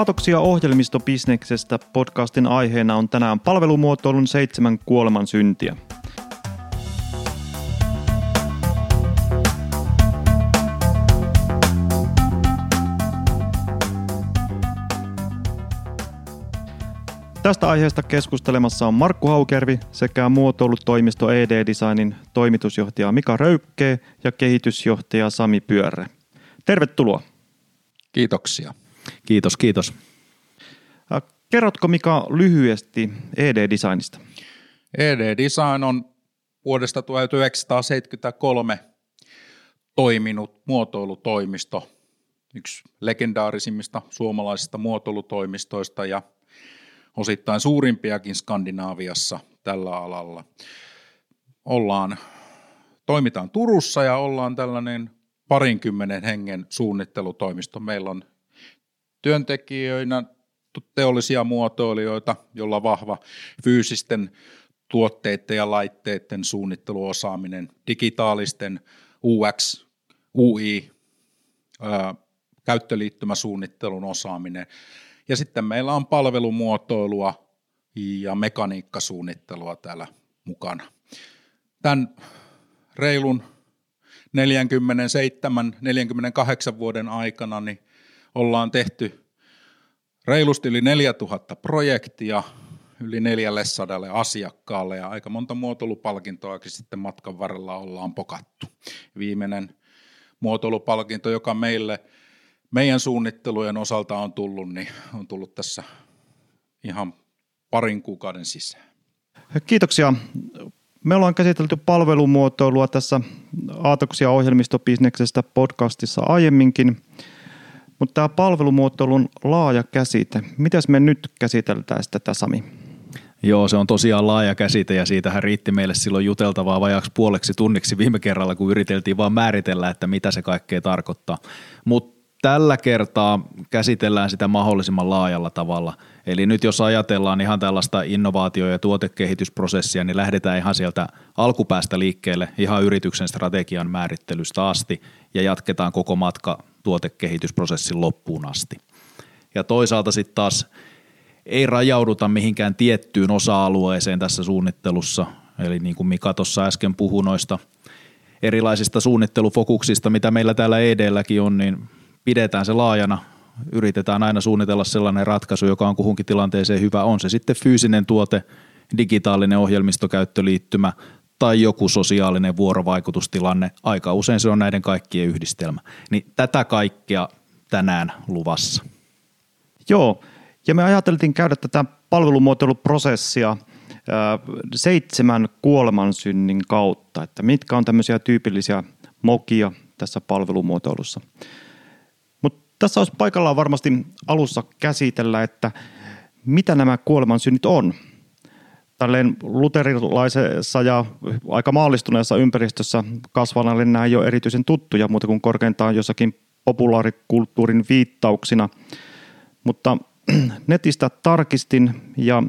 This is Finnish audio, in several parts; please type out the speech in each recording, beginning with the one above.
Aatoksia ohjelmistobisneksestä podcastin aiheena on tänään palvelumuotoilun seitsemän kuoleman syntiä. Tästä aiheesta keskustelemassa on Markku Haukervi sekä muotoilutoimisto ED Designin toimitusjohtaja Mika Röykkee ja kehitysjohtaja Sami Pyörre. Tervetuloa. Kiitoksia. Kiitos, kiitos. Kerrotko Mika lyhyesti ED Designista? ED Design on vuodesta 1973 toiminut muotoilutoimisto, yksi legendaarisimmista suomalaisista muotoilutoimistoista ja osittain suurimpiakin Skandinaaviassa tällä alalla. Ollaan, toimitaan Turussa ja ollaan tällainen parinkymmenen hengen suunnittelutoimisto. Meillä on työntekijöinä teollisia muotoilijoita, jolla vahva fyysisten tuotteiden ja laitteiden suunnitteluosaaminen, digitaalisten UX, UI, käyttöliittymäsuunnittelun osaaminen. Ja sitten meillä on palvelumuotoilua ja mekaniikkasuunnittelua täällä mukana. Tämän reilun 47-48 vuoden aikana niin ollaan tehty reilusti yli 4000 projektia yli 400 asiakkaalle ja aika monta muotoilupalkintoakin sitten matkan varrella ollaan pokattu. Viimeinen muotoilupalkinto, joka meille meidän suunnittelujen osalta on tullut, niin on tullut tässä ihan parin kuukauden sisään. Kiitoksia. Me ollaan käsitelty palvelumuotoilua tässä Aatoksia ohjelmistobisneksestä podcastissa aiemminkin, mutta tämä palvelumuotoilun laaja käsite, mitäs me nyt käsiteltäisiin tätä Sami? Joo, se on tosiaan laaja käsite ja siitähän riitti meille silloin juteltavaa vajaaksi puoleksi tunniksi viime kerralla, kun yriteltiin vaan määritellä, että mitä se kaikkea tarkoittaa. Mutta tällä kertaa käsitellään sitä mahdollisimman laajalla tavalla. Eli nyt jos ajatellaan ihan tällaista innovaatio- ja tuotekehitysprosessia, niin lähdetään ihan sieltä alkupäästä liikkeelle ihan yrityksen strategian määrittelystä asti ja jatketaan koko matka tuotekehitysprosessin loppuun asti. Ja toisaalta sitten taas ei rajauduta mihinkään tiettyyn osa-alueeseen tässä suunnittelussa. Eli niin kuin Mika tuossa äsken puhui noista erilaisista suunnittelufokuksista, mitä meillä täällä ED-lläkin on, niin pidetään se laajana. Yritetään aina suunnitella sellainen ratkaisu, joka on kuhunkin tilanteeseen hyvä. On se sitten fyysinen tuote, digitaalinen ohjelmistokäyttöliittymä tai joku sosiaalinen vuorovaikutustilanne. Aika usein se on näiden kaikkien yhdistelmä. Niin tätä kaikkea tänään luvassa. Joo, ja me ajateltiin käydä tätä palvelumuotoiluprosessia seitsemän kuolemansynnin kautta, että mitkä on tämmöisiä tyypillisiä mokia tässä palvelumuotoilussa. Tässä olisi paikallaan varmasti alussa käsitellä, että mitä nämä kuolemansynnit on. Tälleen luterilaisessa ja aika maallistuneessa ympäristössä kasvanalle nämä ei ole erityisen tuttuja, muuta kuin korkeintaan jossakin populaarikulttuurin viittauksina. Mutta netistä tarkistin ja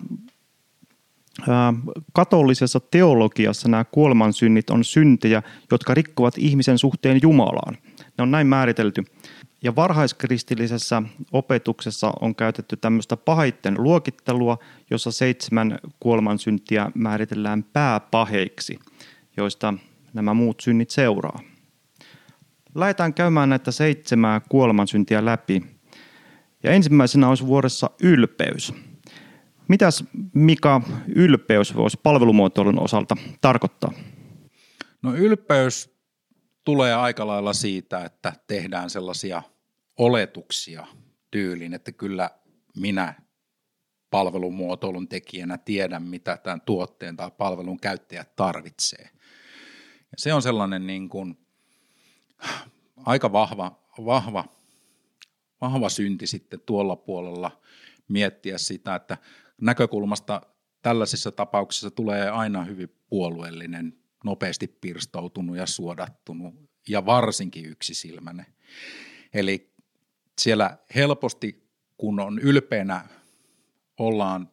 katolisessa teologiassa nämä kuolemansynnit on syntejä, jotka rikkovat ihmisen suhteen Jumalaan. Ne on näin määritelty. Ja varhaiskristillisessä opetuksessa on käytetty tämmöistä pahaitten luokittelua, jossa seitsemän kuolemansyntiä määritellään pääpaheiksi, joista nämä muut synnit seuraa. Lähdetään käymään näitä seitsemää kuolemansyntiä läpi. Ja ensimmäisenä olisi vuodessa ylpeys. Mitäs Mika ylpeys voisi palvelumuotoilun osalta tarkoittaa? No ylpeys tulee aika lailla siitä, että tehdään sellaisia oletuksia tyyliin, että kyllä minä palvelumuotoilun tekijänä tiedän, mitä tämän tuotteen tai palvelun käyttäjä tarvitsee. Ja se on sellainen niin kuin aika vahva, vahva, vahva synti sitten tuolla puolella miettiä sitä, että näkökulmasta tällaisissa tapauksissa tulee aina hyvin puolueellinen, nopeasti pirstoutunut ja suodattunut ja varsinkin yksisilmäinen. Eli siellä helposti, kun on ylpeänä, ollaan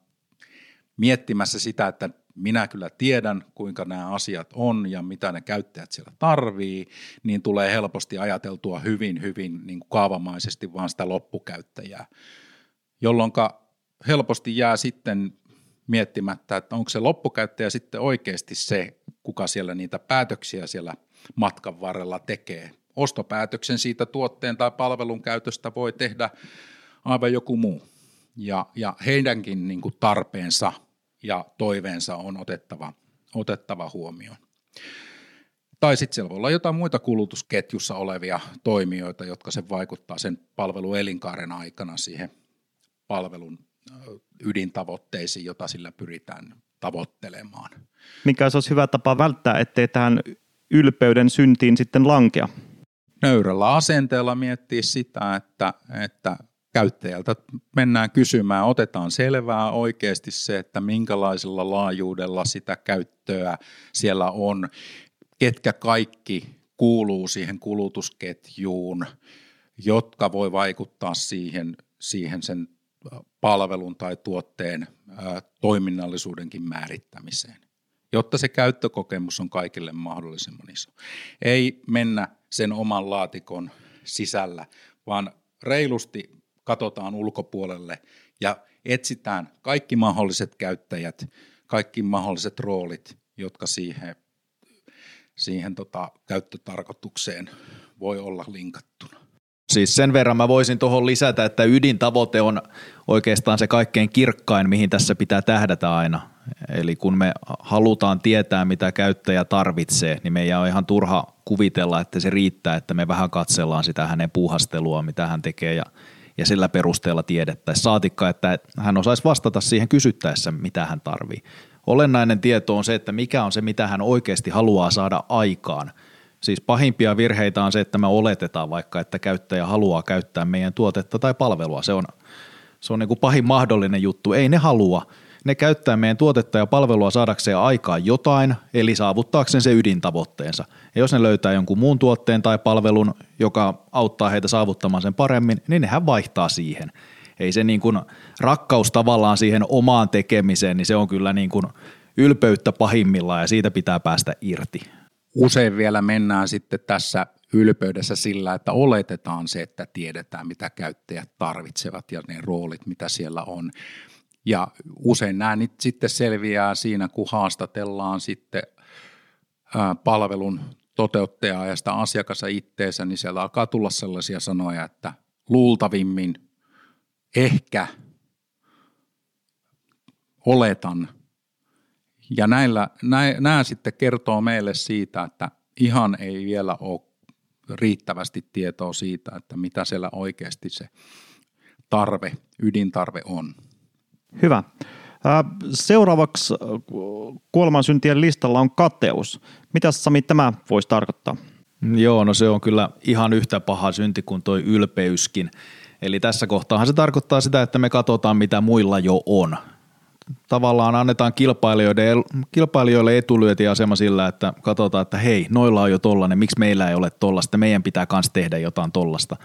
miettimässä sitä, että minä kyllä tiedän, kuinka nämä asiat on ja mitä ne käyttäjät siellä tarvii, niin tulee helposti ajateltua hyvin, hyvin niin kuin kaavamaisesti vaan sitä loppukäyttäjää. jolloin helposti jää sitten miettimättä, että onko se loppukäyttäjä sitten oikeasti se, kuka siellä niitä päätöksiä siellä matkan varrella tekee. Ostopäätöksen siitä tuotteen tai palvelun käytöstä voi tehdä aivan joku muu. Ja, ja heidänkin niin kuin tarpeensa ja toiveensa on otettava, otettava huomioon. Tai sitten siellä voi olla jotain muita kulutusketjussa olevia toimijoita, jotka se vaikuttaa sen palvelun elinkaaren aikana siihen palvelun ydintavoitteisiin, jota sillä pyritään tavoittelemaan. Mikä se olisi hyvä tapa välttää, ettei tähän ylpeyden syntiin sitten lankea? Nöyrällä asenteella miettiä sitä, että, että käyttäjältä mennään kysymään, otetaan selvää oikeasti se, että minkälaisella laajuudella sitä käyttöä siellä on, ketkä kaikki kuuluu siihen kulutusketjuun, jotka voi vaikuttaa siihen, siihen sen palvelun tai tuotteen toiminnallisuudenkin määrittämiseen, jotta se käyttökokemus on kaikille mahdollisimman iso. Ei mennä sen oman laatikon sisällä, vaan reilusti katsotaan ulkopuolelle ja etsitään kaikki mahdolliset käyttäjät, kaikki mahdolliset roolit, jotka siihen, siihen tota, käyttötarkoitukseen voi olla linkattuna. Siis sen verran mä voisin tuohon lisätä, että ydintavoite on oikeastaan se kaikkein kirkkain, mihin tässä pitää tähdätä aina. Eli kun me halutaan tietää, mitä käyttäjä tarvitsee, niin meidän on ihan turha kuvitella, että se riittää, että me vähän katsellaan sitä hänen puuhastelua, mitä hän tekee ja, ja sillä perusteella tiedettäisiin. Saatikka, että hän osaisi vastata siihen kysyttäessä, mitä hän tarvii. Olennainen tieto on se, että mikä on se, mitä hän oikeasti haluaa saada aikaan – Siis pahimpia virheitä on se, että me oletetaan vaikka, että käyttäjä haluaa käyttää meidän tuotetta tai palvelua. Se on, se on niin kuin pahin mahdollinen juttu. Ei ne halua. Ne käyttää meidän tuotetta ja palvelua saadakseen aikaa jotain, eli saavuttaakseen se ydintavoitteensa. Ja jos ne löytää jonkun muun tuotteen tai palvelun, joka auttaa heitä saavuttamaan sen paremmin, niin nehän vaihtaa siihen. Ei se niin kuin rakkaus tavallaan siihen omaan tekemiseen, niin se on kyllä niin kuin ylpeyttä pahimmillaan ja siitä pitää päästä irti usein vielä mennään sitten tässä ylpeydessä sillä, että oletetaan se, että tiedetään, mitä käyttäjät tarvitsevat ja ne roolit, mitä siellä on. Ja usein nämä nyt sitten selviää siinä, kun haastatellaan sitten palvelun toteuttajaa ja sitä asiakasta itteensä, niin siellä alkaa tulla sellaisia sanoja, että luultavimmin, ehkä, oletan – ja näillä, nä, nämä sitten kertoo meille siitä, että ihan ei vielä ole riittävästi tietoa siitä, että mitä siellä oikeasti se tarve, ydintarve on. Hyvä. Seuraavaksi kuolemansyntien listalla on kateus. Mitä Sami tämä voisi tarkoittaa? Joo, no se on kyllä ihan yhtä paha synti kuin toi ylpeyskin. Eli tässä kohtaahan se tarkoittaa sitä, että me katsotaan mitä muilla jo on tavallaan annetaan kilpailijoille, kilpailijoille etulyötiasema sillä, että katsotaan, että hei, noilla on jo tollanen, miksi meillä ei ole tollasta, meidän pitää myös tehdä jotain tollasta.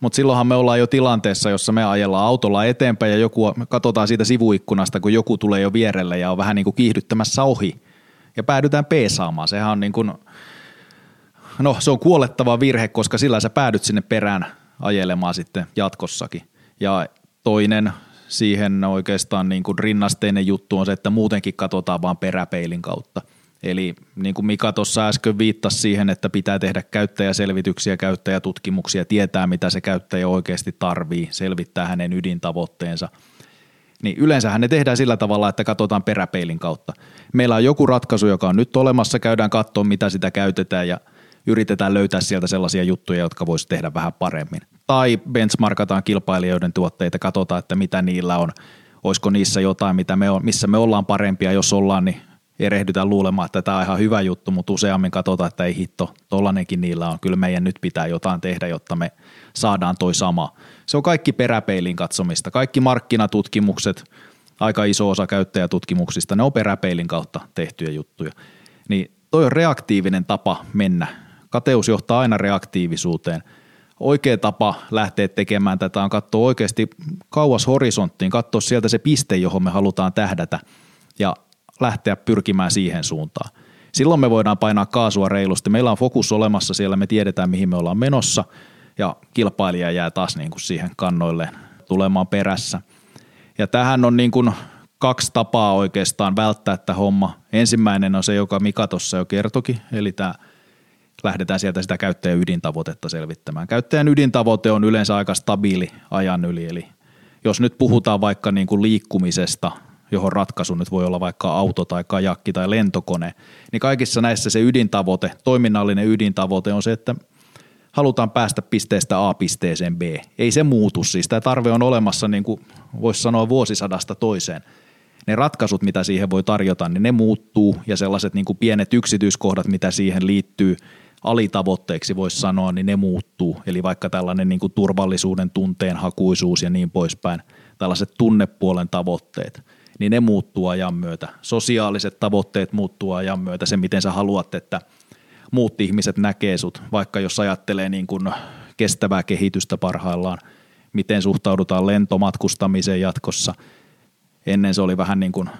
Mutta silloinhan me ollaan jo tilanteessa, jossa me ajellaan autolla eteenpäin ja joku, me katsotaan siitä sivuikkunasta, kun joku tulee jo vierelle ja on vähän niin kuin kiihdyttämässä ohi ja päädytään peesaamaan. Sehän on niin kuin, no se on kuolettava virhe, koska sillä sä päädyt sinne perään ajelemaan sitten jatkossakin. Ja toinen siihen oikeastaan niin kuin rinnasteinen juttu on se, että muutenkin katsotaan vaan peräpeilin kautta. Eli niin kuin Mika tuossa äsken viittasi siihen, että pitää tehdä käyttäjäselvityksiä, käyttäjätutkimuksia, tietää mitä se käyttäjä oikeasti tarvii, selvittää hänen ydintavoitteensa. Niin yleensähän ne tehdään sillä tavalla, että katsotaan peräpeilin kautta. Meillä on joku ratkaisu, joka on nyt olemassa, käydään katsoa mitä sitä käytetään ja yritetään löytää sieltä sellaisia juttuja, jotka voisi tehdä vähän paremmin tai benchmarkataan kilpailijoiden tuotteita, katsotaan, että mitä niillä on, olisiko niissä jotain, mitä me on, missä me ollaan parempia, jos ollaan, niin erehdytään luulemaan, että tämä on ihan hyvä juttu, mutta useammin katsotaan, että ei hitto, tollanenkin niillä on, kyllä meidän nyt pitää jotain tehdä, jotta me saadaan toi sama. Se on kaikki peräpeilin katsomista, kaikki markkinatutkimukset, aika iso osa käyttäjätutkimuksista, ne on peräpeilin kautta tehtyjä juttuja. Niin toi on reaktiivinen tapa mennä. Kateus johtaa aina reaktiivisuuteen – oikea tapa lähteä tekemään tätä on katsoa oikeasti kauas horisonttiin, katsoa sieltä se piste, johon me halutaan tähdätä ja lähteä pyrkimään siihen suuntaan. Silloin me voidaan painaa kaasua reilusti. Meillä on fokus olemassa siellä, me tiedetään mihin me ollaan menossa ja kilpailija jää taas niin kuin siihen kannoille tulemaan perässä. Ja tähän on niin kuin kaksi tapaa oikeastaan välttää tämä homma. Ensimmäinen on se, joka Mika tuossa jo kertoki, eli tämä lähdetään sieltä sitä käyttäjän ydintavoitetta selvittämään. Käyttäjän ydintavoite on yleensä aika stabiili ajan yli, eli jos nyt puhutaan vaikka niin kuin liikkumisesta, johon ratkaisu nyt voi olla vaikka auto tai kajakki tai lentokone, niin kaikissa näissä se ydintavoite, toiminnallinen ydintavoite on se, että halutaan päästä pisteestä A pisteeseen B. Ei se muutu siis. Tämä tarve on olemassa, niin kuin voisi sanoa, vuosisadasta toiseen. Ne ratkaisut, mitä siihen voi tarjota, niin ne muuttuu ja sellaiset niin kuin pienet yksityiskohdat, mitä siihen liittyy alitavoitteeksi voisi sanoa, niin ne muuttuu. Eli vaikka tällainen niin kuin turvallisuuden tunteen hakuisuus ja niin poispäin, tällaiset tunnepuolen tavoitteet, niin ne muuttuu ajan myötä. Sosiaaliset tavoitteet muuttuu ajan myötä, se miten sä haluat, että – muut ihmiset näkee sut, vaikka jos ajattelee niin kuin kestävää kehitystä parhaillaan, miten suhtaudutaan lentomatkustamiseen jatkossa. Ennen se oli vähän niin kuin,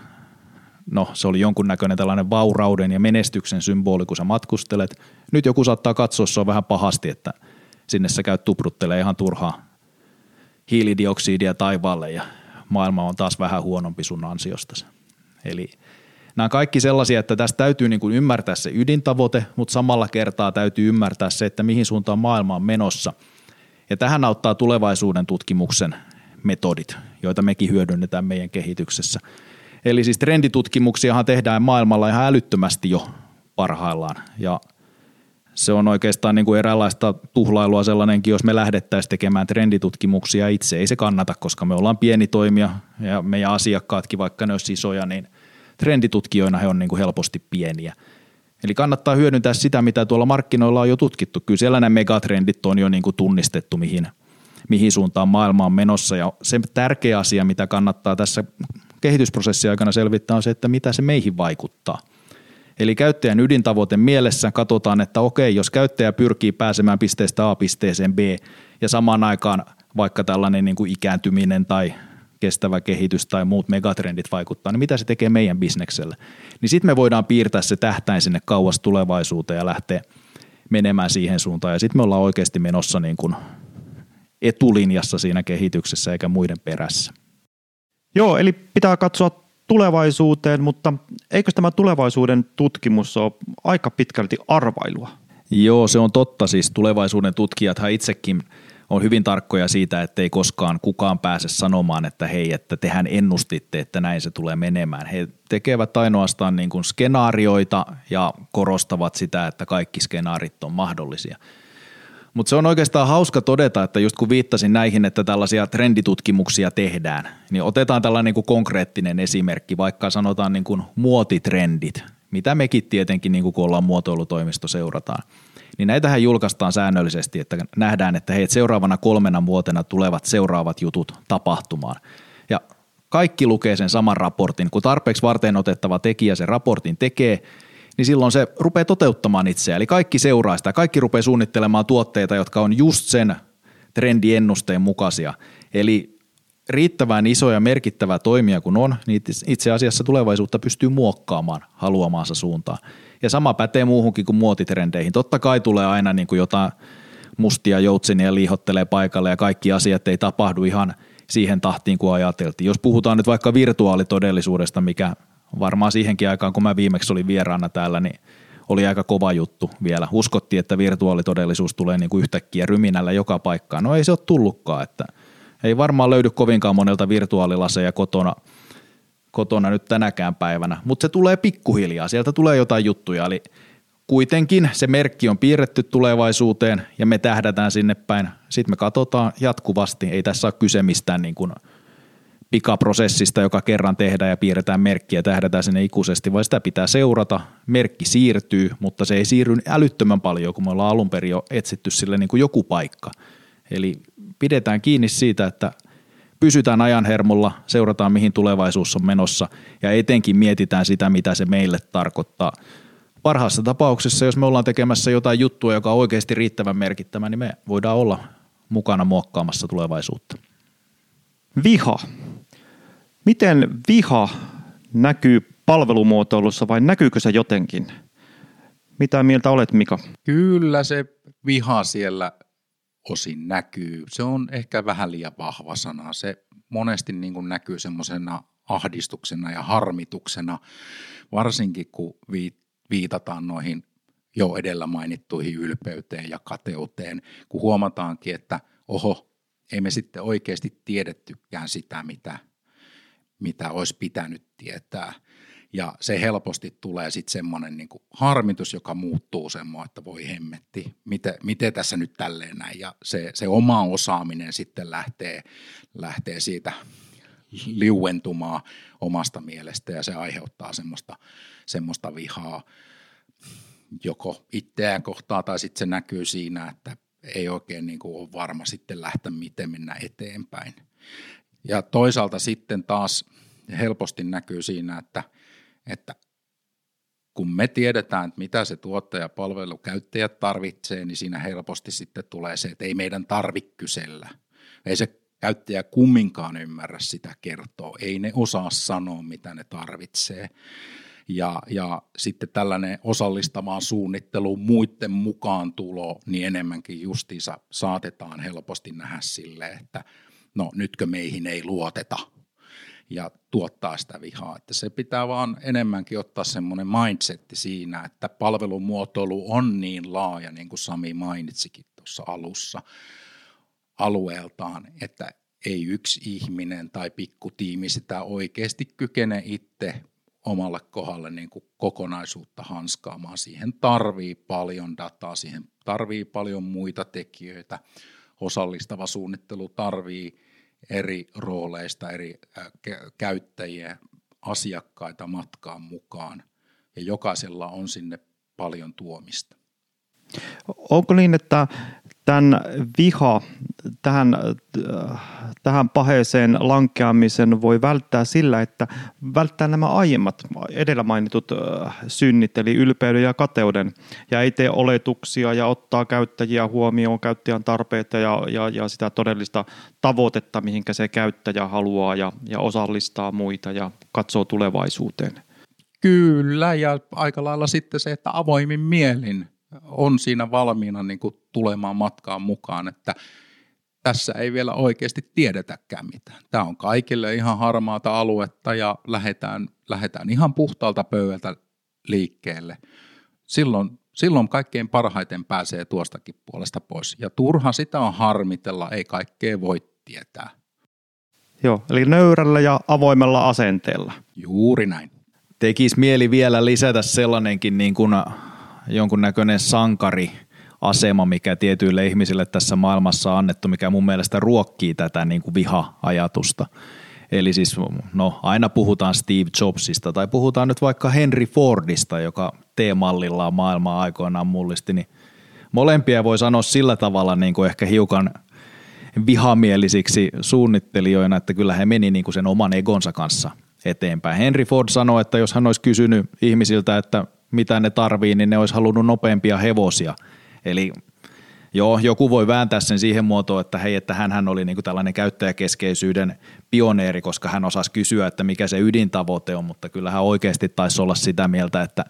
no se oli jonkunnäköinen tällainen vaurauden ja menestyksen symboli, kun sä matkustelet. Nyt joku saattaa katsoa, se on vähän pahasti, että sinne sä käyt tupruttelee ihan turhaa hiilidioksidia taivaalle ja maailma on taas vähän huonompi sun ansiostasi. Eli – Nämä kaikki sellaisia, että tästä täytyy niin kuin ymmärtää se ydintavoite, mutta samalla kertaa täytyy ymmärtää se, että mihin suuntaan maailma on menossa. Ja tähän auttaa tulevaisuuden tutkimuksen metodit, joita mekin hyödynnetään meidän kehityksessä. Eli siis trenditutkimuksiahan tehdään maailmalla ihan älyttömästi jo parhaillaan ja se on oikeastaan niin kuin eräänlaista tuhlailua sellainenkin, jos me lähdettäisiin tekemään trenditutkimuksia itse. Ei se kannata, koska me ollaan pieni toimija ja meidän asiakkaatkin, vaikka ne olisi isoja, niin trenditutkijoina he on niin kuin helposti pieniä. Eli kannattaa hyödyntää sitä, mitä tuolla markkinoilla on jo tutkittu. Kyllä siellä nämä megatrendit on jo niin kuin tunnistettu, mihin, mihin suuntaan maailma on menossa. Ja se tärkeä asia, mitä kannattaa tässä kehitysprosessin aikana selvittää, on se, että mitä se meihin vaikuttaa. Eli käyttäjän ydintavoite mielessä katsotaan, että okei, jos käyttäjä pyrkii pääsemään pisteestä A pisteeseen B ja samaan aikaan vaikka tällainen niin kuin ikääntyminen tai kestävä kehitys tai muut megatrendit vaikuttaa, niin mitä se tekee meidän bisnekselle. Niin sitten me voidaan piirtää se tähtäin sinne kauas tulevaisuuteen ja lähteä menemään siihen suuntaan. Ja sitten me ollaan oikeasti menossa niin kuin etulinjassa siinä kehityksessä eikä muiden perässä. Joo, eli pitää katsoa tulevaisuuteen, mutta eikö tämä tulevaisuuden tutkimus ole aika pitkälti arvailua? Joo, se on totta. Siis tulevaisuuden tutkijathan itsekin – on hyvin tarkkoja siitä, että ei koskaan kukaan pääse sanomaan, että hei, että tehän ennustitte, että näin se tulee menemään. He tekevät ainoastaan niin kuin skenaarioita ja korostavat sitä, että kaikki skenaarit on mahdollisia. Mutta se on oikeastaan hauska todeta, että just kun viittasin näihin, että tällaisia trenditutkimuksia tehdään, niin otetaan tällainen niin konkreettinen esimerkki, vaikka sanotaan niin kuin muotitrendit, mitä mekin tietenkin, niin kuin kun ollaan muotoilutoimisto, seurataan – niin näitähän julkaistaan säännöllisesti, että nähdään, että hei, seuraavana kolmena vuotena tulevat seuraavat jutut tapahtumaan. Ja kaikki lukee sen saman raportin. Kun tarpeeksi varten otettava tekijä sen raportin tekee, niin silloin se rupeaa toteuttamaan itseään. Eli kaikki seuraa sitä, kaikki rupeaa suunnittelemaan tuotteita, jotka on just sen trendiennusteen mukaisia. Eli riittävän iso ja merkittävä toimija kun on, niin itse asiassa tulevaisuutta pystyy muokkaamaan haluamaansa suuntaan. Ja sama pätee muuhunkin kuin muotitrendeihin. Totta kai tulee aina niin kuin jotain mustia joutsenia liihottelee paikalle ja kaikki asiat ei tapahdu ihan siihen tahtiin kuin ajateltiin. Jos puhutaan nyt vaikka virtuaalitodellisuudesta, mikä varmaan siihenkin aikaan, kun mä viimeksi olin vieraana täällä, niin oli aika kova juttu vielä. Uskottiin, että virtuaalitodellisuus tulee niin kuin yhtäkkiä ryminällä joka paikkaan. No ei se ole tullutkaan, että ei varmaan löydy kovinkaan monelta virtuaalilaseja kotona – kotona nyt tänäkään päivänä, mutta se tulee pikkuhiljaa, sieltä tulee jotain juttuja, eli kuitenkin se merkki on piirretty tulevaisuuteen ja me tähdätään sinne päin. Sitten me katsotaan jatkuvasti, ei tässä ole kyse mistään niin kuin pikaprosessista, joka kerran tehdään ja piirretään merkkiä ja tähdätään sinne ikuisesti, vaan sitä pitää seurata. Merkki siirtyy, mutta se ei siirry älyttömän paljon, kun me ollaan alun perin jo etsitty sille niin kuin joku paikka. Eli pidetään kiinni siitä, että pysytään ajanhermolla, seurataan mihin tulevaisuus on menossa ja etenkin mietitään sitä, mitä se meille tarkoittaa. Parhaassa tapauksessa, jos me ollaan tekemässä jotain juttua, joka on oikeasti riittävän merkittävä, niin me voidaan olla mukana muokkaamassa tulevaisuutta. Viha. Miten viha näkyy palvelumuotoilussa vai näkyykö se jotenkin? Mitä mieltä olet, Mika? Kyllä se viha siellä osin näkyy. Se on ehkä vähän liian vahva sana. Se monesti niin kuin näkyy semmoisena ahdistuksena ja harmituksena, varsinkin kun viitataan noihin jo edellä mainittuihin ylpeyteen ja kateuteen, kun huomataankin, että oho, ei me sitten oikeasti tiedettykään sitä, mitä, mitä olisi pitänyt tietää. Ja se helposti tulee sitten semmoinen niin harmitus, joka muuttuu semmoinen, että voi hemmetti, miten, miten tässä nyt tälleen näin. Ja se, se oma osaaminen sitten lähtee, lähtee siitä liuentumaan omasta mielestä ja se aiheuttaa semmoista, semmoista vihaa joko itseään kohtaa tai sitten se näkyy siinä, että ei oikein niin kuin ole varma sitten lähteä miten mennä eteenpäin. Ja toisaalta sitten taas helposti näkyy siinä, että, että kun me tiedetään, että mitä se tuottaja palvelukäyttäjät tarvitsee, niin siinä helposti sitten tulee se, että ei meidän tarvitse kysellä. Ei se käyttäjä kumminkaan ymmärrä sitä kertoa. Ei ne osaa sanoa, mitä ne tarvitsee. Ja, ja sitten tällainen osallistavaan suunnitteluun muiden mukaan tulo, niin enemmänkin justiinsa saatetaan helposti nähdä sille, että no nytkö meihin ei luoteta ja tuottaa sitä vihaa. Että se pitää vaan enemmänkin ottaa semmoinen mindsetti siinä, että palvelumuotoilu on niin laaja, niin kuin Sami mainitsikin tuossa alussa, alueeltaan, että ei yksi ihminen tai pikkutiimi sitä oikeasti kykene itse omalle kohdalle niin kuin kokonaisuutta hanskaamaan. Siihen tarvii paljon dataa, siihen tarvii paljon muita tekijöitä. Osallistava suunnittelu tarvii eri rooleista, eri käyttäjiä, asiakkaita matkaan mukaan ja jokaisella on sinne paljon tuomista. Onko niin, että tämän viha, tähän, tähän paheeseen lankeamisen voi välttää sillä, että välttää nämä aiemmat edellä mainitut synnit, eli ylpeyden ja kateuden, ja ei tee oletuksia ja ottaa käyttäjiä huomioon, käyttäjän tarpeita ja, ja, ja sitä todellista tavoitetta, mihinkä se käyttäjä haluaa ja, ja osallistaa muita ja katsoo tulevaisuuteen. Kyllä, ja aika lailla sitten se, että avoimin mielin on siinä valmiina niin kuin tulemaan matkaan mukaan, että tässä ei vielä oikeasti tiedetäkään mitään. Tämä on kaikille ihan harmaata aluetta ja lähdetään, lähdetään ihan puhtaalta pöydältä liikkeelle. Silloin, silloin kaikkein parhaiten pääsee tuostakin puolesta pois. Ja turha sitä on harmitella, ei kaikkea voi tietää. Joo, eli nöyrällä ja avoimella asenteella. Juuri näin. Tekisi mieli vielä lisätä sellainenkin niin kuin jonkunnäköinen sankari asema, mikä tietyille ihmisille tässä maailmassa on annettu, mikä mun mielestä ruokkii tätä niin kuin viha-ajatusta. Eli siis no, aina puhutaan Steve Jobsista tai puhutaan nyt vaikka Henry Fordista, joka T-mallillaan maailmaa aikoinaan mullisti, niin molempia voi sanoa sillä tavalla niin kuin ehkä hiukan vihamielisiksi suunnittelijoina, että kyllä he meni niin kuin sen oman egonsa kanssa eteenpäin. Henry Ford sanoi, että jos hän olisi kysynyt ihmisiltä, että mitä ne tarvii, niin ne olisi halunnut nopeampia hevosia. Eli joo, joku voi vääntää sen siihen muotoon, että hei, että hän oli niinku tällainen käyttäjäkeskeisyyden pioneeri, koska hän osasi kysyä, että mikä se ydintavoite on, mutta kyllä hän oikeasti taisi olla sitä mieltä, että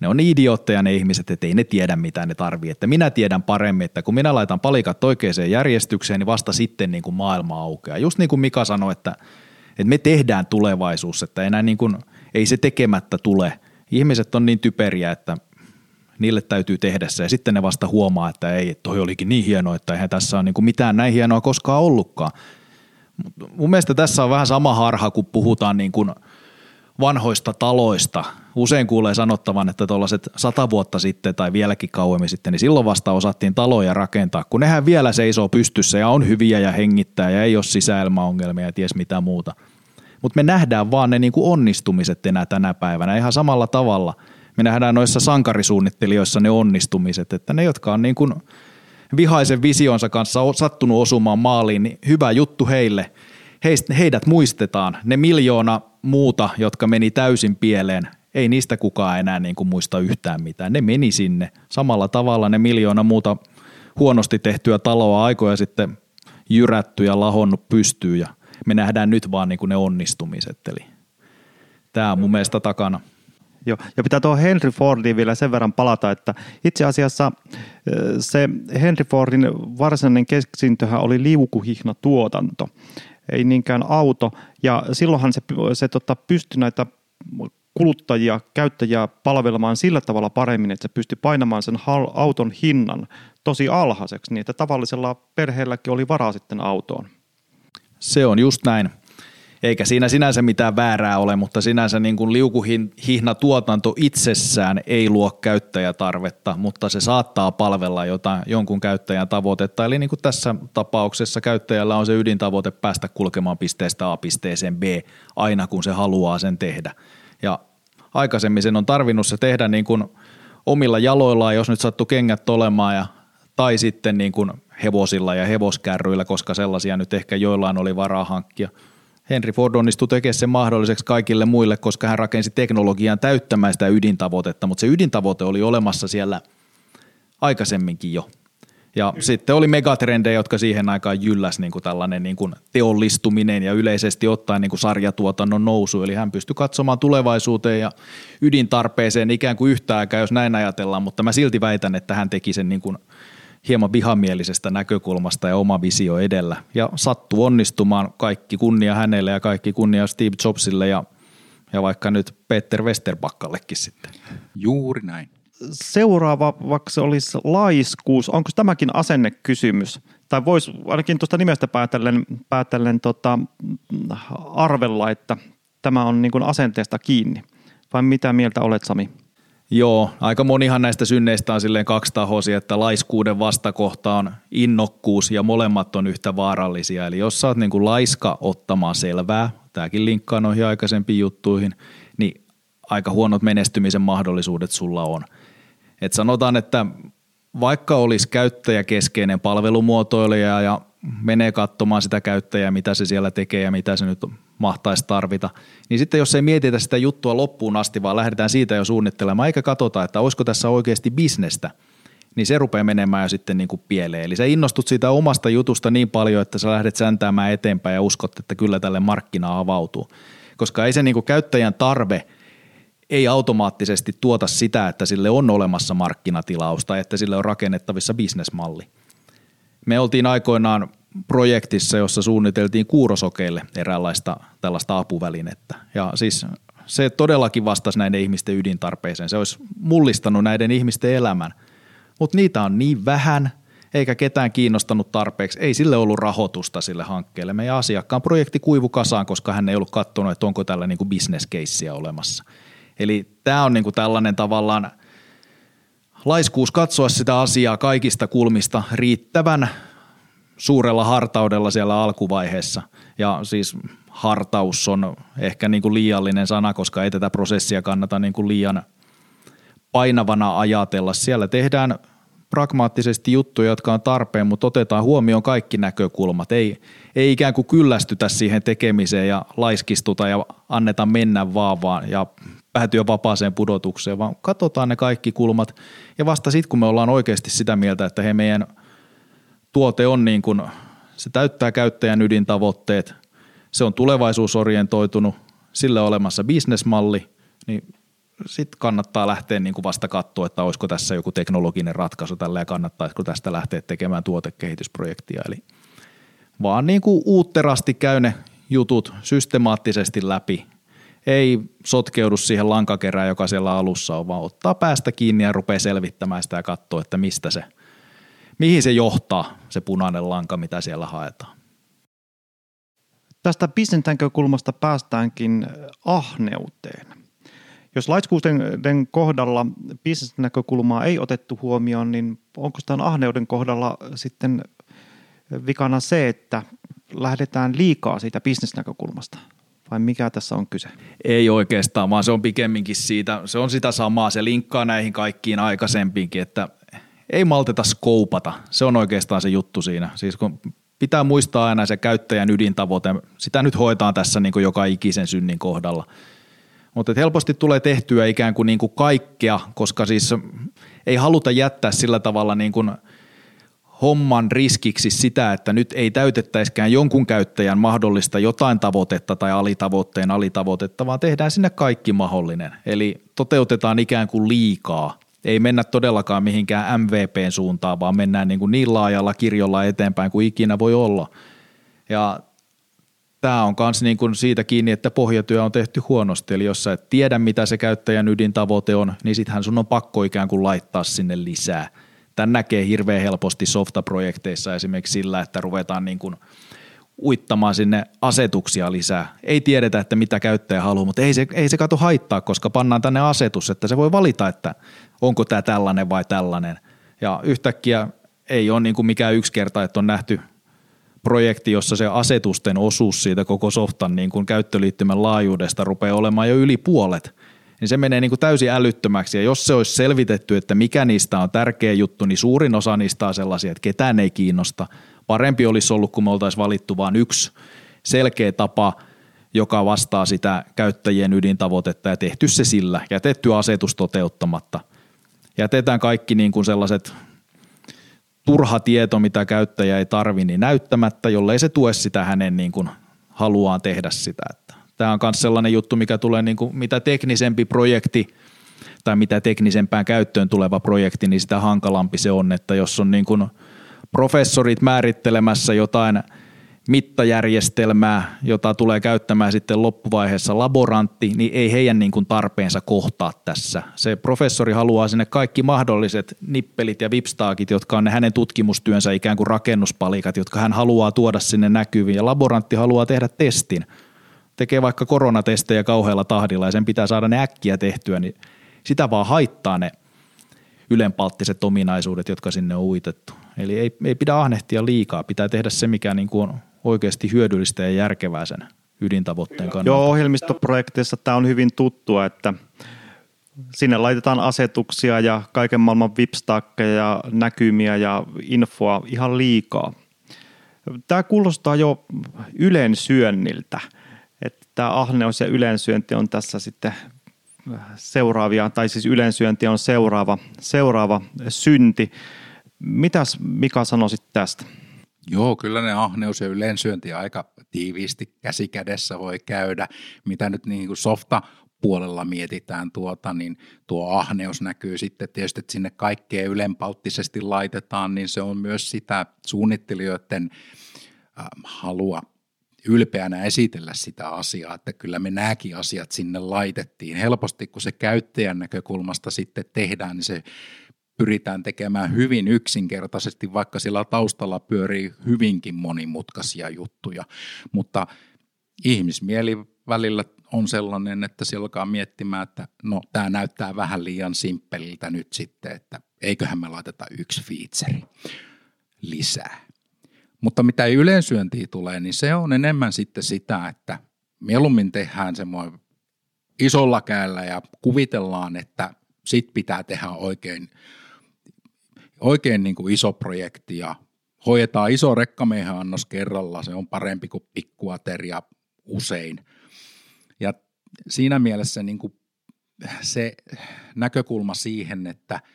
ne on idiootteja ne ihmiset, että ei ne tiedä mitä ne tarvii. Että minä tiedän paremmin, että kun minä laitan palikat oikeaan järjestykseen, niin vasta sitten niin kuin maailma aukeaa. Just niin kuin Mika sanoi, että, että me tehdään tulevaisuus, että enää niin kuin, ei se tekemättä tule – ihmiset on niin typeriä, että niille täytyy tehdä se ja sitten ne vasta huomaa, että ei, toi olikin niin hienoa, että eihän tässä ole niin mitään näin hienoa koskaan ollutkaan. Mun mielestä tässä on vähän sama harha, kun puhutaan niin kuin vanhoista taloista. Usein kuulee sanottavan, että tuollaiset sata vuotta sitten tai vieläkin kauemmin sitten, niin silloin vasta osattiin taloja rakentaa, kun nehän vielä seisoo pystyssä ja on hyviä ja hengittää ja ei ole sisäilmaongelmia ja ties mitä muuta – mutta me nähdään vaan ne niin kuin onnistumiset enää tänä päivänä ihan samalla tavalla. Me nähdään noissa sankarisuunnittelijoissa ne onnistumiset, että ne, jotka on niin kuin vihaisen visionsa kanssa sattunut osumaan maaliin, niin hyvä juttu heille. Heist, heidät muistetaan. Ne miljoona muuta, jotka meni täysin pieleen, ei niistä kukaan enää niin kuin muista yhtään mitään. Ne meni sinne. Samalla tavalla ne miljoona muuta huonosti tehtyä taloa aikoja sitten jyrätty ja lahonnut pystyy ja me nähdään nyt vaan niin kuin ne onnistumiset. Eli tämä on mun mielestä takana. Joo, ja pitää tuohon Henry Fordiin vielä sen verran palata, että itse asiassa se Henry Fordin varsinainen keksintöhän oli liukuhihna tuotanto, ei niinkään auto, ja silloinhan se, se tota, pystyi näitä kuluttajia, käyttäjiä palvelemaan sillä tavalla paremmin, että se pystyi painamaan sen auton hinnan tosi alhaiseksi, niin että tavallisella perheelläkin oli varaa sitten autoon. Se on just näin. Eikä siinä sinänsä mitään väärää ole, mutta sinänsä niin kuin liukuhihna tuotanto itsessään ei luo käyttäjätarvetta, mutta se saattaa palvella jotain, jonkun käyttäjän tavoitetta. Eli niin kuin tässä tapauksessa käyttäjällä on se ydintavoite päästä kulkemaan pisteestä A pisteeseen B aina kun se haluaa sen tehdä. Ja aikaisemmin sen on tarvinnut se tehdä niin kuin omilla jaloillaan, jos nyt sattuu kengät olemaan ja tai sitten niin kuin hevosilla ja hevoskärryillä, koska sellaisia nyt ehkä joillain oli varaa hankkia. Henry Ford onnistui tekemään sen mahdolliseksi kaikille muille, koska hän rakensi teknologian täyttämään sitä ydintavoitetta, mutta se ydintavoite oli olemassa siellä aikaisemminkin jo. Ja Kyllä. sitten oli megatrendejä, jotka siihen aikaan jylläs niin kuin tällainen niin kuin teollistuminen ja yleisesti ottaen niin kuin sarjatuotannon nousu. Eli hän pystyi katsomaan tulevaisuuteen ja ydintarpeeseen ikään kuin yhtä aikaa, jos näin ajatellaan, mutta mä silti väitän, että hän teki sen niin kuin hieman vihamielisestä näkökulmasta ja oma visio edellä. Ja sattuu onnistumaan kaikki kunnia hänelle ja kaikki kunnia Steve Jobsille ja, ja vaikka nyt Peter Westerbakkallekin sitten. Juuri näin. Seuraava vaikka olisi laiskuus. Onko tämäkin asennekysymys? Tai voisi ainakin tuosta nimestä päätellen, päätellen tota, arvella, että tämä on niin asenteesta kiinni. Vai mitä mieltä olet Sami? Joo, aika monihan näistä synneistä on silleen kaksitahoisia, että laiskuuden vastakohta on innokkuus ja molemmat on yhtä vaarallisia. Eli jos sä oot niin kuin laiska ottamaan selvää, tämäkin linkkaa noihin aikaisempiin juttuihin, niin aika huonot menestymisen mahdollisuudet sulla on. Et sanotaan, että vaikka olisi käyttäjäkeskeinen palvelumuotoilija ja menee katsomaan sitä käyttäjää, mitä se siellä tekee ja mitä se nyt mahtaisi tarvita. Niin sitten jos ei mietitä sitä juttua loppuun asti, vaan lähdetään siitä jo suunnittelemaan, eikä katsota, että olisiko tässä oikeasti bisnestä, niin se rupeaa menemään jo sitten niin kuin pieleen. Eli sä innostut siitä omasta jutusta niin paljon, että sä lähdet säntäämään eteenpäin ja uskot, että kyllä tälle markkina avautuu. Koska ei se niin kuin käyttäjän tarve ei automaattisesti tuota sitä, että sille on olemassa markkinatilausta, että sille on rakennettavissa bisnesmalli. Me oltiin aikoinaan projektissa, jossa suunniteltiin kuurosokeille eräänlaista tällaista apuvälinettä. Ja siis se todellakin vastasi näiden ihmisten ydintarpeeseen. Se olisi mullistanut näiden ihmisten elämän. Mutta niitä on niin vähän, eikä ketään kiinnostanut tarpeeksi. Ei sille ollut rahoitusta sille hankkeelle. Meidän asiakkaan projekti kuivu kasaan, koska hän ei ollut katsonut, että onko tällä niin kuin bisneskeissiä olemassa. Eli tämä on niin kuin tällainen tavallaan laiskuus katsoa sitä asiaa kaikista kulmista riittävän suurella hartaudella siellä alkuvaiheessa. Ja siis hartaus on ehkä niin kuin liiallinen sana, koska ei tätä prosessia kannata niin kuin liian painavana ajatella. Siellä tehdään pragmaattisesti juttuja, jotka on tarpeen, mutta otetaan huomioon kaikki näkökulmat. Ei, ei ikään kuin kyllästytä siihen tekemiseen ja laiskistuta ja anneta mennä vaan, vaan ja päätyä vapaaseen pudotukseen, vaan katsotaan ne kaikki kulmat. Ja vasta sitten, kun me ollaan oikeasti sitä mieltä, että he meidän – tuote on niin kuin, se täyttää käyttäjän ydintavoitteet, se on tulevaisuusorientoitunut, sille on olemassa bisnesmalli, niin sitten kannattaa lähteä niin kuin vasta katsoa, että olisiko tässä joku teknologinen ratkaisu tällä ja kannattaisiko tästä lähteä tekemään tuotekehitysprojektia. Eli vaan niin kuin uutterasti käy ne jutut systemaattisesti läpi. Ei sotkeudu siihen lankakerään, joka siellä alussa on, vaan ottaa päästä kiinni ja rupeaa selvittämään sitä ja katsoa, että mistä se mihin se johtaa, se punainen lanka, mitä siellä haetaan. Tästä bisnesnäkökulmasta päästäänkin ahneuteen. Jos laitskuuden kohdalla bisnesnäkökulmaa ei otettu huomioon, niin onko tämän ahneuden kohdalla sitten vikana se, että lähdetään liikaa siitä bisnesnäkökulmasta? Vai mikä tässä on kyse? Ei oikeastaan, vaan se on pikemminkin siitä, se on sitä samaa, se linkkaa näihin kaikkiin aikaisempiinkin, että ei malteta skoupata. Se on oikeastaan se juttu siinä. Siis kun pitää muistaa aina se käyttäjän ydintavoite. Sitä nyt hoitaan tässä niin kuin joka ikisen synnin kohdalla. Mutta helposti tulee tehtyä ikään kuin, niin kuin kaikkea, koska siis ei haluta jättää sillä tavalla niin kuin homman riskiksi sitä, että nyt ei täytettäiskään jonkun käyttäjän mahdollista jotain tavoitetta tai alitavoitteen alitavoitetta, vaan tehdään sinne kaikki mahdollinen. Eli toteutetaan ikään kuin liikaa. Ei mennä todellakaan mihinkään MVPn suuntaan, vaan mennään niin, kuin niin laajalla kirjolla eteenpäin kuin ikinä voi olla. Ja tämä on myös niin kuin siitä kiinni, että pohjatyö on tehty huonosti. Eli jos sä et tiedä, mitä se käyttäjän ydintavoite on, niin sittenhän sun on pakko ikään kuin laittaa sinne lisää – Tämän näkee hirveän helposti softaprojekteissa esimerkiksi sillä, että ruvetaan niin kuin uittamaan sinne asetuksia lisää. Ei tiedetä, että mitä käyttäjä haluaa, mutta ei se, ei se kato haittaa, koska pannaan tänne asetus, että se voi valita, että onko tämä tällainen vai tällainen. Ja yhtäkkiä ei ole niin kuin mikään yksi kerta, että on nähty projekti, jossa se asetusten osuus siitä koko softan niin kuin käyttöliittymän laajuudesta rupeaa olemaan jo yli puolet – niin se menee niin kuin täysin älyttömäksi. Ja jos se olisi selvitetty, että mikä niistä on tärkeä juttu, niin suurin osa niistä on sellaisia, että ketään ei kiinnosta. Parempi olisi ollut, kun me oltaisiin valittu vain yksi selkeä tapa, joka vastaa sitä käyttäjien ydintavoitetta ja tehty se sillä, jätetty asetus toteuttamatta. Jätetään kaikki niin kuin sellaiset turha tieto, mitä käyttäjä ei tarvi, niin näyttämättä, jollei se tue sitä hänen niin kuin haluaan tehdä sitä. Tämä on myös sellainen juttu, mikä tulee niin kuin, mitä teknisempi projekti tai mitä teknisempään käyttöön tuleva projekti, niin sitä hankalampi se on, että jos on niin kuin professorit määrittelemässä jotain mittajärjestelmää, jota tulee käyttämään sitten loppuvaiheessa laborantti, niin ei heidän niin kuin tarpeensa kohtaa tässä. Se professori haluaa sinne kaikki mahdolliset nippelit ja vipstaakit, jotka on ne hänen tutkimustyönsä ikään kuin rakennuspalikat, jotka hän haluaa tuoda sinne näkyviin, ja laborantti haluaa tehdä testin – tekee vaikka koronatestejä kauhealla tahdilla ja sen pitää saada ne äkkiä tehtyä, niin sitä vaan haittaa ne ylenpalttiset ominaisuudet, jotka sinne on uitettu. Eli ei, ei pidä ahnehtia liikaa, pitää tehdä se, mikä niin kuin on oikeasti hyödyllistä ja järkevää sen ydintavoitteen kannalta. Joo, ohjelmistoprojekteissa tämä on hyvin tuttua, että sinne laitetaan asetuksia ja kaiken maailman vipstakkeja ja näkymiä ja infoa ihan liikaa. Tämä kuulostaa jo ylen syönniltä – tämä ahneus ja yleensyönti on tässä sitten seuraavia, tai siis yleensyönti on seuraava, seuraava synti. Mitäs Mika sanoisit tästä? Joo, kyllä ne ahneus ja yleensyönti aika tiiviisti käsikädessä voi käydä. Mitä nyt niin kuin softa puolella mietitään tuota, niin tuo ahneus näkyy sitten tietysti, että sinne kaikkea ylenpalttisesti laitetaan, niin se on myös sitä suunnittelijoiden halua ylpeänä esitellä sitä asiaa, että kyllä me nämäkin asiat sinne laitettiin. Helposti kun se käyttäjän näkökulmasta sitten tehdään, niin se pyritään tekemään hyvin yksinkertaisesti, vaikka sillä taustalla pyörii hyvinkin monimutkaisia juttuja. Mutta ihmismieli välillä on sellainen, että se alkaa miettimään, että no tämä näyttää vähän liian simppeliltä nyt sitten, että eiköhän me laiteta yksi feature lisää. Mutta mitä yleensyöntiin tulee, niin se on enemmän sitten sitä, että mieluummin tehdään semmoinen isolla käällä ja kuvitellaan, että sit pitää tehdä oikein, oikein niin kuin iso projekti ja hoidetaan iso rekkamiehen annos kerralla, se on parempi kuin pikkuateria usein. Ja siinä mielessä niin kuin se näkökulma siihen, että –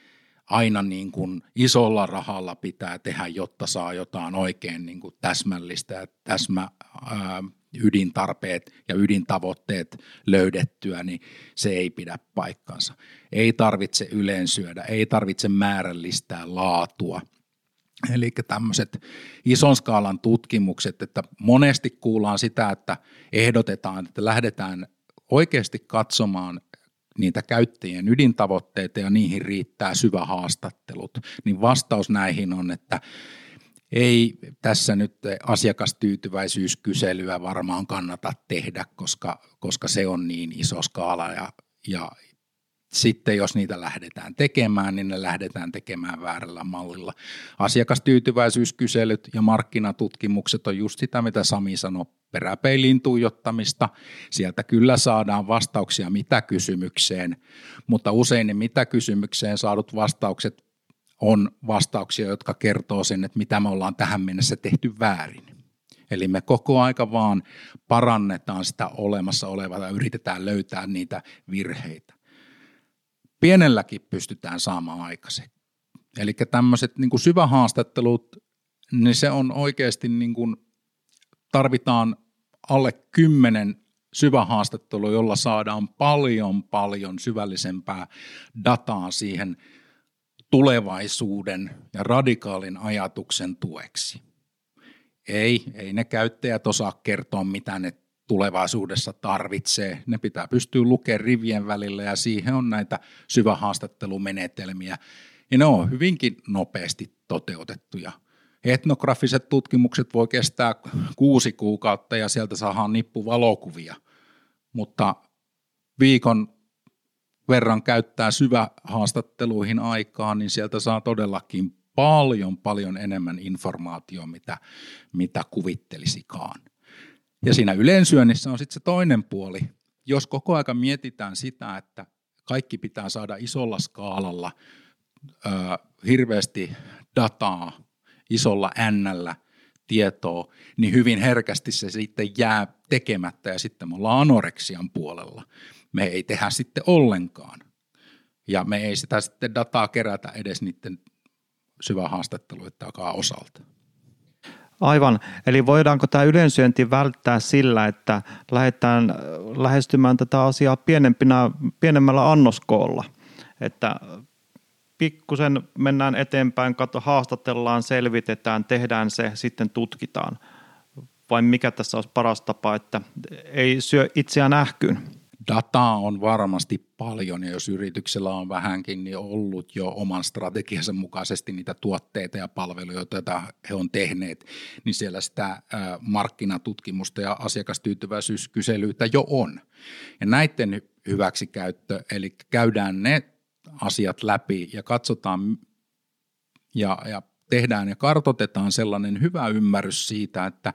aina niin kuin isolla rahalla pitää tehdä, jotta saa jotain oikein niin kuin täsmällistä ja täsmä, ää, ydintarpeet ja ydintavoitteet löydettyä, niin se ei pidä paikkansa. Ei tarvitse yleensyödä, ei tarvitse määrällistää laatua. Eli tämmöiset ison skaalan tutkimukset, että monesti kuullaan sitä, että ehdotetaan, että lähdetään oikeasti katsomaan niitä käyttäjien ydintavoitteita ja niihin riittää syvä haastattelut, niin vastaus näihin on, että ei tässä nyt asiakastyytyväisyyskyselyä varmaan kannata tehdä, koska, koska se on niin iso skaala ja, ja sitten jos niitä lähdetään tekemään, niin ne lähdetään tekemään väärällä mallilla. Asiakastyytyväisyyskyselyt ja markkinatutkimukset on just sitä, mitä Sami sanoi, peräpeiliin tuijottamista. Sieltä kyllä saadaan vastauksia mitä kysymykseen, mutta usein ne mitä kysymykseen saadut vastaukset on vastauksia, jotka kertoo sen, että mitä me ollaan tähän mennessä tehty väärin. Eli me koko aika vaan parannetaan sitä olemassa olevaa ja yritetään löytää niitä virheitä. Pienelläkin pystytään saamaan aikaiseksi. Eli tämmöiset niin syvähaastattelut, niin se on oikeasti niin kuin, tarvitaan alle kymmenen syvähaastattelua, jolla saadaan paljon paljon syvällisempää dataa siihen tulevaisuuden ja radikaalin ajatuksen tueksi. Ei, ei ne käyttäjät osaa kertoa, mitä ne tulevaisuudessa tarvitsee. Ne pitää pystyä lukemaan rivien välillä ja siihen on näitä syvähaastattelumenetelmiä. Ja ne on hyvinkin nopeasti toteutettuja. Etnografiset tutkimukset voi kestää kuusi kuukautta ja sieltä saadaan nippu valokuvia, mutta viikon verran käyttää syvähaastatteluihin aikaa, niin sieltä saa todellakin paljon, paljon enemmän informaatiota, mitä, mitä kuvittelisikaan. Ja siinä yleensyönnissä on sitten se toinen puoli. Jos koko aika mietitään sitä, että kaikki pitää saada isolla skaalalla ö, hirveästi dataa, isolla ännällä tietoa, niin hyvin herkästi se sitten jää tekemättä ja sitten me ollaan anoreksian puolella. Me ei tehdä sitten ollenkaan. Ja me ei sitä sitten dataa kerätä edes niiden syvähaastatteluidenkaan osalta. Aivan. Eli voidaanko tämä ylensyönti välttää sillä, että lähdetään lähestymään tätä asiaa pienempinä, pienemmällä annoskoolla? Että pikkusen mennään eteenpäin, katso, haastatellaan, selvitetään, tehdään se, sitten tutkitaan. Vai mikä tässä olisi paras tapa, että ei syö itseään ähkyyn? Dataa on varmasti paljon ja jos yrityksellä on vähänkin niin ollut jo oman strategiansa mukaisesti niitä tuotteita ja palveluja, joita he on tehneet, niin siellä sitä markkinatutkimusta ja asiakastyytyväisyyskyselyitä jo on. Ja näiden hyväksikäyttö, eli käydään ne asiat läpi ja katsotaan ja, ja tehdään ja kartotetaan sellainen hyvä ymmärrys siitä, että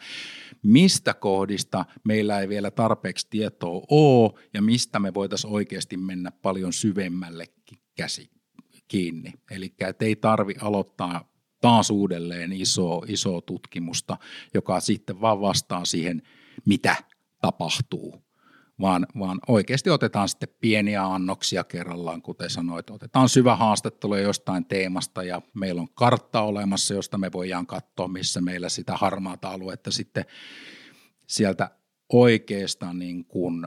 mistä kohdista meillä ei vielä tarpeeksi tietoa ole ja mistä me voitaisiin oikeasti mennä paljon syvemmälle käsi kiinni. Eli ei tarvi aloittaa taas uudelleen iso, iso tutkimusta, joka sitten vaan vastaa siihen, mitä tapahtuu vaan, vaan oikeasti otetaan sitten pieniä annoksia kerrallaan, kuten sanoit, otetaan syvä haastattelu jostain teemasta ja meillä on kartta olemassa, josta me voidaan katsoa, missä meillä sitä harmaata aluetta sitten sieltä oikeasta niin kuin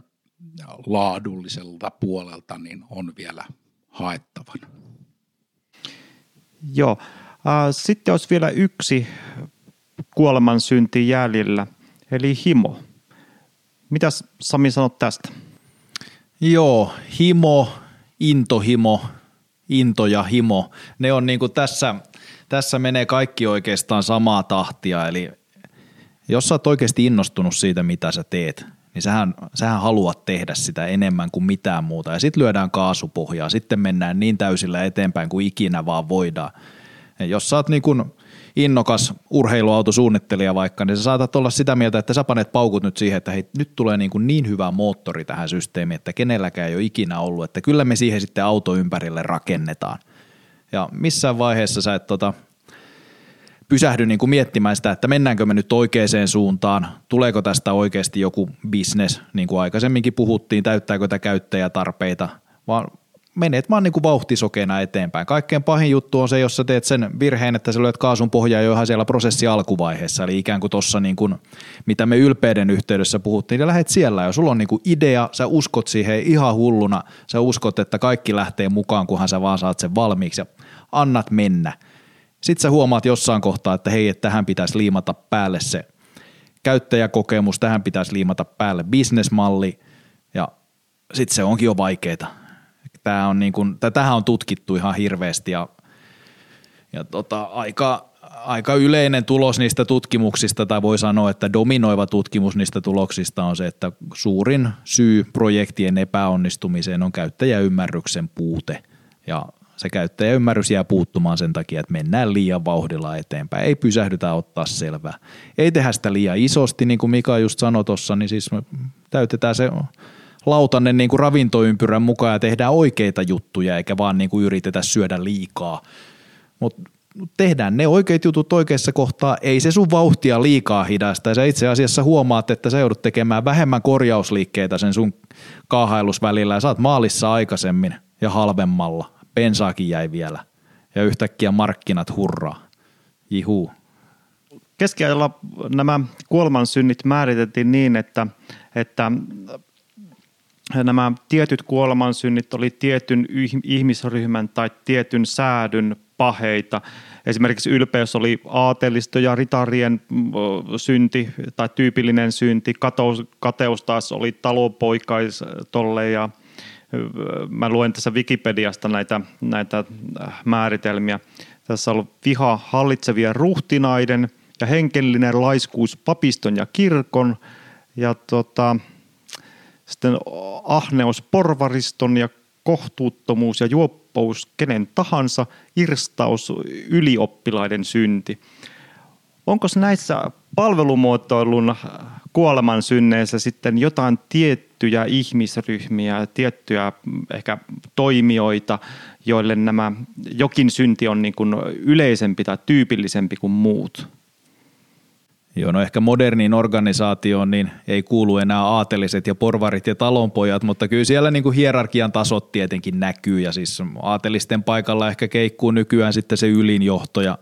laadulliselta puolelta niin on vielä haettavana. Joo. Sitten olisi vielä yksi kuolemansynti jäljellä, eli himo – Mitäs Sami sanot tästä? Joo, himo, intohimo, into ja himo, ne on niin kuin tässä, tässä menee kaikki oikeastaan samaa tahtia, eli jos sä oot oikeasti innostunut siitä, mitä sä teet, niin sähän, sähän haluat tehdä sitä enemmän kuin mitään muuta. Ja sitten lyödään kaasupohjaa, sitten mennään niin täysillä eteenpäin kuin ikinä vaan voidaan. Ja jos sä oot niin kuin innokas urheiluautosuunnittelija vaikka, niin sä saatat olla sitä mieltä, että sä panet paukut nyt siihen, että hei, nyt tulee niin, kuin niin hyvä moottori tähän systeemiin, että kenelläkään ei ole ikinä ollut, että kyllä me siihen sitten auto ympärille rakennetaan. Ja missään vaiheessa sä et tota, pysähdy niin kuin miettimään sitä, että mennäänkö me nyt oikeaan suuntaan, tuleeko tästä oikeasti joku business, niin kuin aikaisemminkin puhuttiin, täyttääkö tämä käyttäjätarpeita, vaan menet vaan niin kuin vauhtisokeena eteenpäin. Kaikkein pahin juttu on se, jos sä teet sen virheen, että sä lyöt kaasun pohjaa jo ihan siellä prosessi alkuvaiheessa, eli ikään kuin tuossa niin kuin, mitä me ylpeyden yhteydessä puhuttiin, ja lähet siellä ja sulla on niin kuin idea, sä uskot siihen ihan hulluna, sä uskot, että kaikki lähtee mukaan, kunhan sä vaan saat sen valmiiksi ja annat mennä. Sitten sä huomaat jossain kohtaa, että hei, että tähän pitäisi liimata päälle se käyttäjäkokemus, tähän pitäisi liimata päälle bisnesmalli, ja sitten se onkin jo vaikeaa Tämä on niin kuin, tätähän on tutkittu ihan hirveästi ja, ja tota, aika, aika yleinen tulos niistä tutkimuksista, tai voi sanoa, että dominoiva tutkimus niistä tuloksista on se, että suurin syy projektien epäonnistumiseen on käyttäjäymmärryksen puute. Ja se käyttäjäymmärrys jää puuttumaan sen takia, että mennään liian vauhdilla eteenpäin. Ei pysähdytä ottaa selvää. Ei tehdä sitä liian isosti, niin kuin Mika just sanoi tuossa, niin siis me täytetään se lautanen niin kuin ravintoympyrän mukaan ja tehdään oikeita juttuja, eikä vaan niin kuin yritetä syödä liikaa. Mutta tehdään ne oikeat jutut oikeassa kohtaa, ei se sun vauhtia liikaa hidasta. Ja sä itse asiassa huomaat, että sä joudut tekemään vähemmän korjausliikkeitä sen sun kaahailusvälillä ja sä oot maalissa aikaisemmin ja halvemmalla. Pensaakin jäi vielä. ja yhtäkkiä markkinat hurraa. Jihuu. Keskiajalla nämä kuolemansynnit määritettiin niin, että, että nämä tietyt kuolemansynnit oli tietyn ihmisryhmän tai tietyn säädyn paheita. Esimerkiksi ylpeys oli aatelisto ja ritarien synti tai tyypillinen synti. Kateus, kateus taas oli talonpoikaistolle ja mä luen tässä Wikipediasta näitä, näitä äh, määritelmiä. Tässä on ollut viha hallitsevien ruhtinaiden ja henkellinen laiskuus papiston ja kirkon ja tota, sitten ahneus porvariston ja kohtuuttomuus ja juoppous kenen tahansa, irstaus ylioppilaiden synti. Onko näissä palvelumuotoilun kuoleman synneissä sitten jotain tiettyjä ihmisryhmiä, tiettyjä ehkä toimijoita, joille nämä jokin synti on niin kuin yleisempi tai tyypillisempi kuin muut? Joo, no ehkä moderniin organisaatioon niin ei kuulu enää aateliset ja porvarit ja talonpojat, mutta kyllä siellä niin kuin hierarkian tasot tietenkin näkyy ja siis aatelisten paikalla ehkä keikkuu nykyään sitten se ylinjohto ja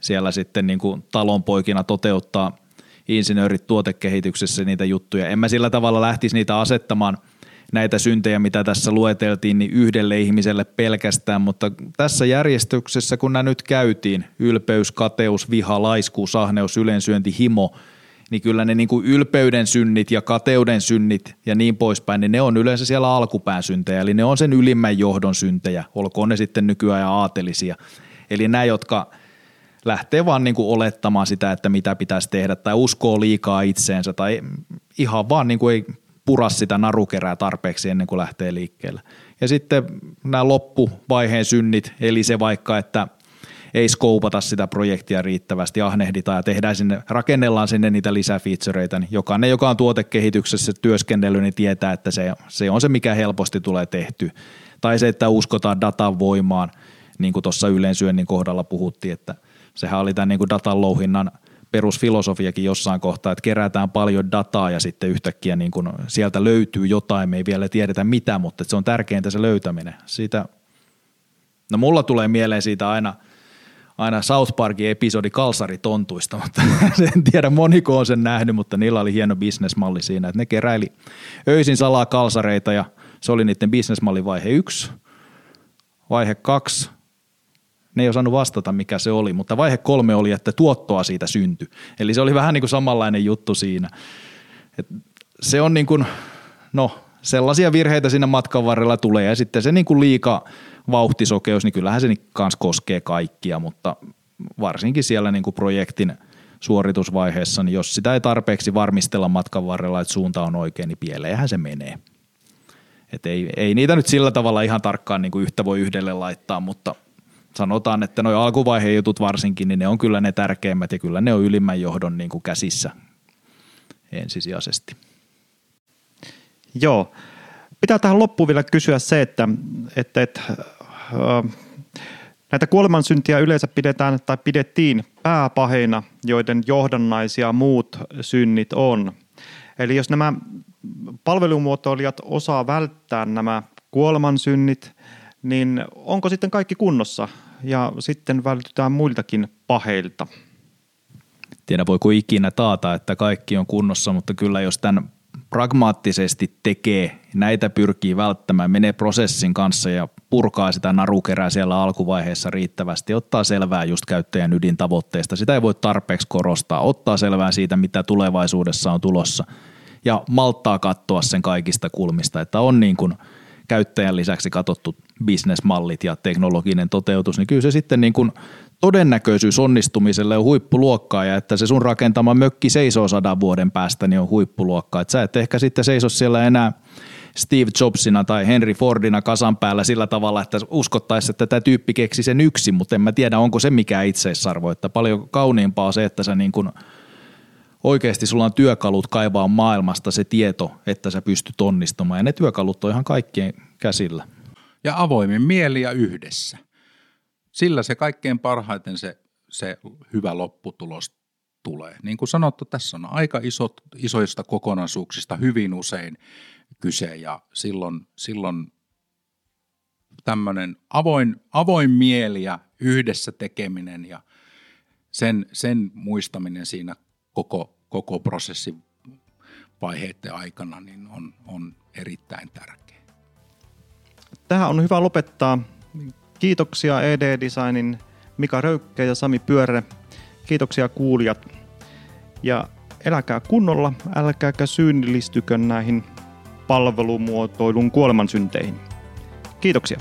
siellä sitten niin kuin talonpoikina toteuttaa insinöörit tuotekehityksessä niitä juttuja. En mä sillä tavalla lähtisi niitä asettamaan – näitä syntejä, mitä tässä lueteltiin, niin yhdelle ihmiselle pelkästään, mutta tässä järjestyksessä, kun nämä nyt käytiin, ylpeys, kateus, viha, laiskuus, ahneus, yleensyönti, himo, niin kyllä ne niin kuin ylpeyden synnit ja kateuden synnit ja niin poispäin, niin ne on yleensä siellä alkupään syntejä, eli ne on sen ylimmän johdon syntejä, olkoon ne sitten nykyään aatelisia. Eli nämä, jotka lähtee vaan niin kuin olettamaan sitä, että mitä pitäisi tehdä, tai uskoo liikaa itseensä, tai ihan vaan niin kuin ei pura sitä narukerää tarpeeksi ennen kuin lähtee liikkeelle. Ja sitten nämä loppuvaiheen synnit, eli se vaikka, että ei skoupata sitä projektia riittävästi, ahnehditaan ja tehdään sinne, rakennellaan sinne niitä lisäfeatureita, niin jokainen, joka on tuotekehityksessä työskennellyt, niin tietää, että se, se on se, mikä helposti tulee tehty. Tai se, että uskotaan datan voimaan, niin kuin tuossa yleensyönnin kohdalla puhuttiin, että sehän oli tämän niin kuin datan louhinnan – perusfilosofiakin jossain kohtaa, että kerätään paljon dataa ja sitten yhtäkkiä niin kun sieltä löytyy jotain, me ei vielä tiedetä mitä, mutta se on tärkeintä se löytäminen. Siitä, no mulla tulee mieleen siitä aina, aina South Parkin episodi Kalsaritontuista, mutta en tiedä moniko on sen nähnyt, mutta niillä oli hieno bisnesmalli siinä, että ne keräili öisin salaa kalsareita ja se oli niiden bisnesmalli vaihe yksi. Vaihe kaksi, ne ei osannut vastata, mikä se oli, mutta vaihe kolme oli, että tuottoa siitä syntyi. Eli se oli vähän niin kuin samanlainen juttu siinä. Et se on niin kuin, no sellaisia virheitä siinä matkan varrella tulee ja sitten se niin kuin liika vauhtisokeus, niin kyllähän se kanssa koskee kaikkia, mutta varsinkin siellä niin kuin projektin suoritusvaiheessa, niin jos sitä ei tarpeeksi varmistella matkan varrella, että suunta on oikein, niin pieleenhän se menee. Et ei, ei niitä nyt sillä tavalla ihan tarkkaan niin kuin yhtä voi yhdelle laittaa, mutta – sanotaan, että nuo alkuvaiheen jutut varsinkin, niin ne on kyllä ne tärkeimmät ja kyllä ne on ylimmän johdon niin kuin käsissä ensisijaisesti. Joo. Pitää tähän loppuun vielä kysyä se, että, että, että äh, näitä kuolemansyntiä yleensä pidetään tai pidettiin pääpaheina, joiden johdannaisia muut synnit on. Eli jos nämä palvelumuotoilijat osaa välttää nämä kuolemansynnit, niin onko sitten kaikki kunnossa ja sitten vältytään muiltakin paheilta? Tiedä voiko ikinä taata, että kaikki on kunnossa, mutta kyllä jos tämän pragmaattisesti tekee, näitä pyrkii välttämään, menee prosessin kanssa ja purkaa sitä narukerää siellä alkuvaiheessa riittävästi, ottaa selvää just käyttäjän ydintavoitteesta. Sitä ei voi tarpeeksi korostaa, ottaa selvää siitä, mitä tulevaisuudessa on tulossa ja malttaa katsoa sen kaikista kulmista, että on niin kuin – käyttäjän lisäksi katsottu bisnesmallit ja teknologinen toteutus, niin kyllä se sitten niin kuin todennäköisyys onnistumiselle on huippuluokkaa ja että se sun rakentama mökki seisoo sadan vuoden päästä, niin on huippuluokkaa. Että sä et ehkä sitten seiso siellä enää Steve Jobsina tai Henry Fordina kasan päällä sillä tavalla, että uskottaisiin, että tämä tyyppi keksi sen yksin, mutta en mä tiedä, onko se mikään itseisarvo. Että paljon kauniimpaa se, että sä niin kuin – oikeasti sulla on työkalut kaivaa maailmasta se tieto, että sä pystyt onnistumaan. Ja ne työkalut on ihan kaikkien käsillä. Ja avoimin mieli ja yhdessä. Sillä se kaikkein parhaiten se, se hyvä lopputulos tulee. Niin kuin sanottu, tässä on aika isot, isoista kokonaisuuksista hyvin usein kyse ja silloin, silloin tämmöinen avoin, avoin mieli ja yhdessä tekeminen ja sen, sen muistaminen siinä koko, koko prosessin vaiheiden aikana niin on, on erittäin tärkeä. Tähän on hyvä lopettaa. Kiitoksia ED Designin Mika Röykkä ja Sami Pyöre. Kiitoksia kuulijat. Ja eläkää kunnolla, älkääkä syynnillistykö näihin palvelumuotoilun kuolemansynteihin. Kiitoksia.